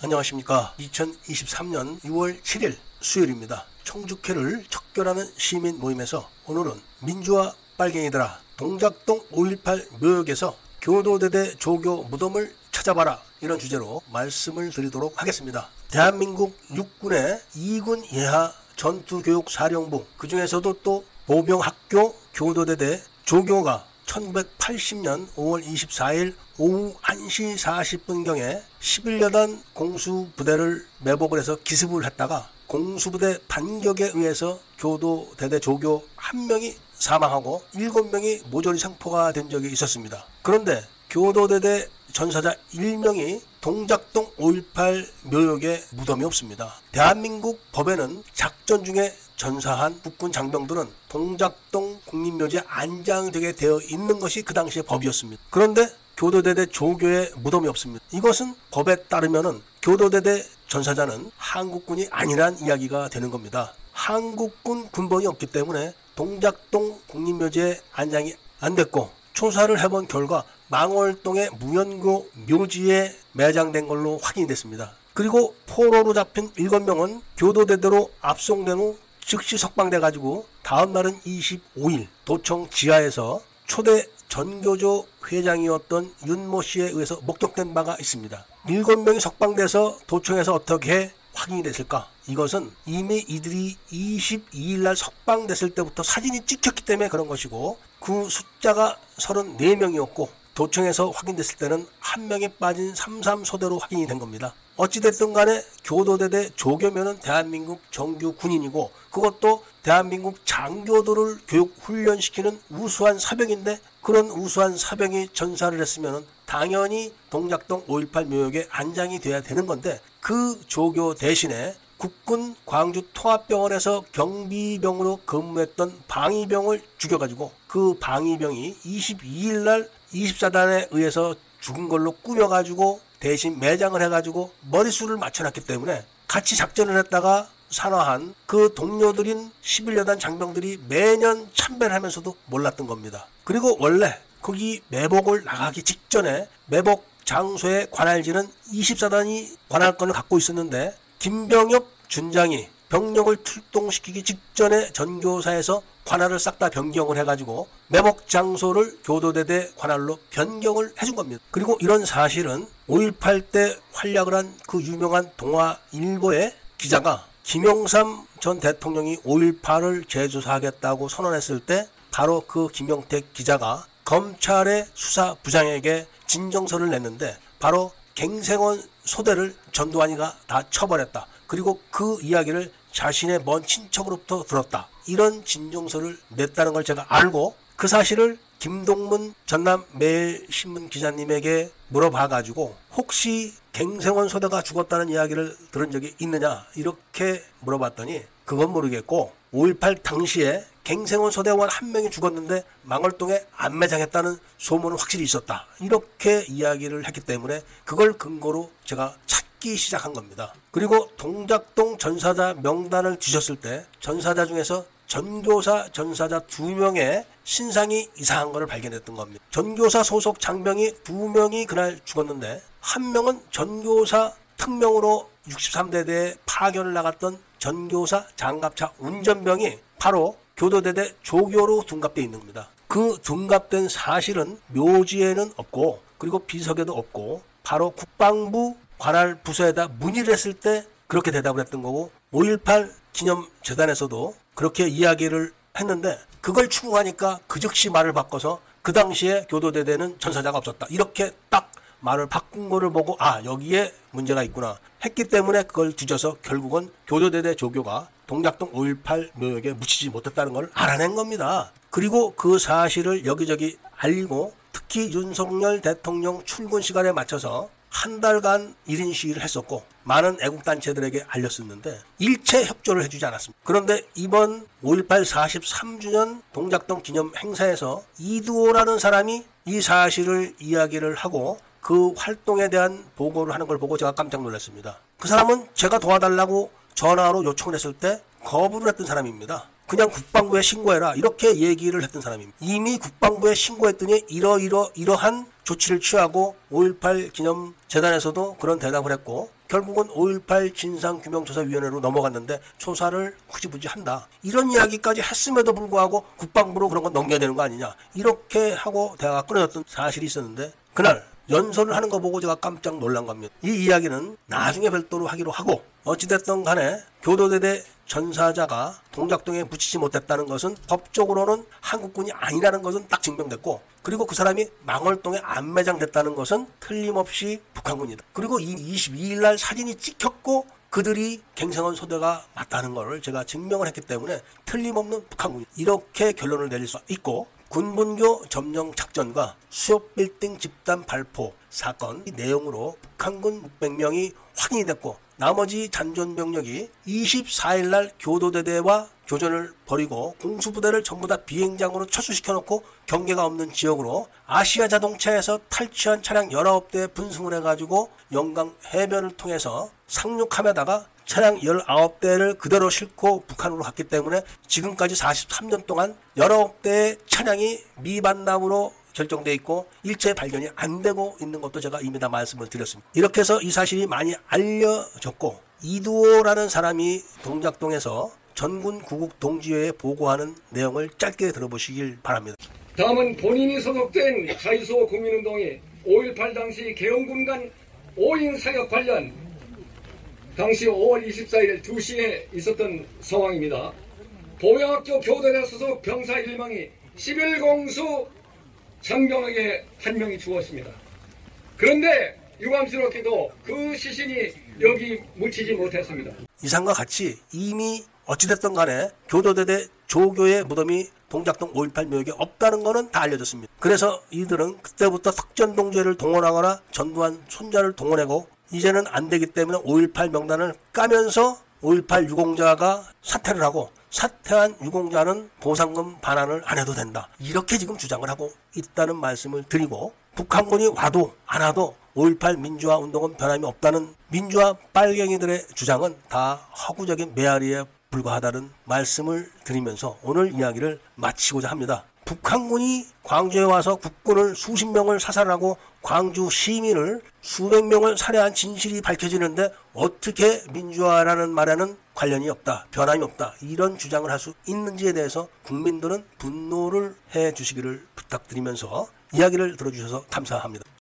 안녕하십니까. 2023년 6월 7일 수요일입니다. 청주회를 척결하는 시민 모임에서 오늘은 민주화 빨갱이들아 동작동 5.18 묘역에서 교도대대 조교 무덤을 찾아봐라 이런 주제로 말씀을 드리도록 하겠습니다. 대한민국 육군의 2군 예하 전투교육사령부 그 중에서도 또 보병학교 교도대대 조교가 1980년 5월 24일 오후 1시 40분경에 11여단 공수부대를 매복을 해서 기습을 했다가 공수부대 반격에 의해서 교도 대대 조교 한 명이 사망하고 7명이 모조리 상포가 된 적이 있었습니다. 그런데 교도대대 전사자 1명이 동작동 5.18 묘역에 무덤이 없습니다. 대한민국 법에는 작전 중에 전사한 국군 장병들은 동작동 국립묘지에 안장되게 되어 있는 것이 그 당시의 법이었습니다. 그런데 교도대대 조교에 무덤이 없습니다. 이것은 법에 따르면은 교도대대 전사자는 한국군이 아니란 이야기가 되는 겁니다. 한국군 군번이 없기 때문에 동작동 국립묘지에 안장이 안 됐고 조사를 해본 결과 망월동의 무연고 묘지에 매장된 걸로 확인이 됐습니다. 그리고 포로로 잡힌 7명은 교도대대로 압송된 후 즉시 석방돼 가지고 다음 날은 25일 도청 지하에서 초대 전교조 회장이었던 윤모 씨에 의해서 목격된 바가 있습니다. 7명이 석방돼서 도청에서 어떻게 확인이 됐을까? 이것은 이미 이들이 22일 날 석방됐을 때부터 사진이 찍혔기 때문에 그런 것이고 그 숫자가 34명이었고 도청에서 확인됐을 때는 한 명이 빠진 33소대로 확인이 된 겁니다. 어찌됐든 간에 교도대대 조교면은 대한민국 정규 군인이고 그것도 대한민국 장교들을 교육 훈련시키는 우수한 사병인데 그런 우수한 사병이 전사를 했으면 당연히 동작동 5.18 묘역에 안장이 돼야 되는 건데 그 조교 대신에 국군 광주 통합병원에서 경비병으로 근무했던 방위병을 죽여가지고 그 방위병이 22일 날 24단에 의해서 죽은 걸로 꾸며가지고 대신 매장을 해가지고 머릿수를 맞춰놨기 때문에 같이 작전을 했다가 산화한 그 동료들인 11여단 장병들이 매년 참배를 하면서도 몰랐던 겁니다. 그리고 원래 거기 매복을 나가기 직전에 매복 장소의 관할지는 24단이 관할권을 갖고 있었는데 김병엽 준장이 병력을 출동시키기 직전에 전교사에서 관할을 싹 다 변경을 해가지고 매복 장소를 교도대대 관할로 변경을 해준 겁니다. 그리고 이런 사실은 5.18 때 활약을 한 그 유명한 동아일보의 기자가 김영삼 전 대통령이 5.18을 재조사하겠다고 선언했을 때 바로 그 김영택 기자가 검찰의 수사부장에게 진정서를 냈는데 바로 갱생원 소대를 전두환이가 다 처벌했다. 그리고 그 이야기를 자신의 먼 친척으로부터 들었다. 이런 진정서를 냈다는 걸 제가 알고 그 사실을 김동문 전남 매일신문 기자님에게 물어봐가지고 혹시 갱생원 소대가 죽었다는 이야기를 들은 적이 있느냐 이렇게 물어봤더니 그건 모르겠고 5.18 당시에 갱생원 소대원 한 명이 죽었는데 망월동에 안매장했다는 소문은 확실히 있었다. 이렇게 이야기를 했기 때문에 그걸 근거로 제가 찾기 시작한 겁니다. 그리고 동작동 전사자 명단을 뒤졌을 때 전사자 중에서 전교사 전사자 두 명의 신상이 이상한 것을 발견했던 겁니다. 전교사 소속 장병이 두 명이 그날 죽었는데 한 명은 전교사 특명으로 63대대에 파견을 나갔던 전교사 장갑차 운전병이 바로 교도대대 조교로 둔갑되어 있는 겁니다. 그 둔갑된 사실은 묘지에는 없고 그리고 비석에도 없고 바로 국방부 관할 부서에다 문의를 했을 때 그렇게 대답을 했던 거고 5.18 기념재단에서도 그렇게 이야기를 했는데 그걸 추궁하니까 그 즉시 말을 바꿔서 그 당시에 교도대대는 전사자가 없었다. 이렇게 딱 말을 바꾼 거를 보고 아 여기에 문제가 있구나 했기 때문에 그걸 뒤져서 결국은 교도대대 조교가 동작동 5.18 묘역에 묻히지 못했다는 걸 알아낸 겁니다. 그리고 그 사실을 여기저기 알리고 특히 윤석열 대통령 출근 시간에 맞춰서 한 달간 1인 시위를 했었고 많은 애국단체들에게 알렸었는데 일체 협조를 해주지 않았습니다. 그런데 이번 5.18 43주년 동작동 기념 행사에서 이두호라는 사람이 이 사실을 이야기를 하고 그 활동에 대한 보고를 하는 걸 보고 제가 깜짝 놀랐습니다. 그 사람은 제가 도와달라고 전화로 요청을 했을 때 거부를 했던 사람입니다. 그냥 국방부에 신고해라 이렇게 얘기를 했던 사람입니다. 이미 국방부에 신고했더니 이러이러 이러한 조치를 취하고 5.18 기념 재단에서도 그런 대답을 했고 결국은 5.18 진상규명조사위원회로 넘어갔는데 조사를 흐지부지 한다. 이런 이야기까지 했음에도 불구하고 국방부로 그런 건 넘겨야 되는 거 아니냐. 이렇게 하고 대화가 끊어졌던 사실이 있었는데 그날 연설을 하는 거 보고 제가 깜짝 놀란 겁니다. 이 이야기는 나중에 별도로 하기로 하고 어찌됐든 간에 교도대대 전사자가 동작동에 붙이지 못했다는 것은 법적으로는 한국군이 아니라는 것은 딱 증명됐고 그리고 그 사람이 망월동에 안 매장됐다는 것은 틀림없이 북한군이다. 그리고 이 22일 날 사진이 찍혔고 그들이 갱생원 소대가 맞다는 것을 제가 증명을 했기 때문에 틀림없는 북한군 이렇게 결론을 내릴 수 있고 군분교 점령 작전과 수협 빌딩 집단 발포 사건 이 내용으로 북한군 600명이 확인이 됐고 나머지 잔존 병력이 24일 날 교도대대와 교전을 벌이고 공수부대를 전부 다 비행장으로 철수시켜 놓고 경계가 없는 지역으로 아시아 자동차에서 탈취한 차량 19대 분승을 해가지고 영강 해변을 통해서 상륙함에다가 차량 19대를 그대로 싣고 북한으로 갔기 때문에 지금까지 43년 동안 19대의 차량이 미반납으로 결정돼 있고 일체 발견이 안 되고 있는 것도 제가 이미 다 말씀을 드렸습니다. 이렇게 해서 이 사실이 많이 알려졌고 이두호라는 사람이 동작동에서 전군 구국 동지회에 보고하는 내용을 짧게 들어보시길 바랍니다. 다음은 본인이 소속된 자유소 국민운동이 5.18 당시 개헌군 간 5인 사격 관련 당시 5월 24일 2시에 있었던 상황입니다. 보양학교 교대대 소속 병사 1명이 11공수 장병에게 한 명이 죽었습니다. 그런데 유감스럽게도 그 시신이 여기 묻히지 못했습니다. 이상과 같이 이미 어찌됐든 간에 교도대대 조교의 무덤이 동작동 5.18 묘역에 없다는 것은 다 알려졌습니다. 그래서 이들은 그때부터 석전동지회를 동원하거나 전두환 손자를 동원하고 이제는 안 되기 때문에 5.18 명단을 까면서 5.18 유공자가 사퇴를 하고 사퇴한 유공자는 보상금 반환을 안 해도 된다. 이렇게 지금 주장을 하고 있다는 말씀을 드리고 북한군이 와도 안 와도 5.18 민주화 운동은 변함이 없다는 민주화 빨갱이들의 주장은 다 허구적인 메아리에 불과하다는 말씀을 드리면서 오늘 이야기를 마치고자 합니다. 북한군이 광주에 와서 국군을 수십 명을 사살하고 광주 시민을 수백 명을 살해한 진실이 밝혀지는데 어떻게 민주화라는 말에는 관련이 없다, 변함이 없다 이런 주장을 할 수 있는지에 대해서 국민들은 분노를 해 주시기를 부탁드리면서 이야기를 들어주셔서 감사합니다.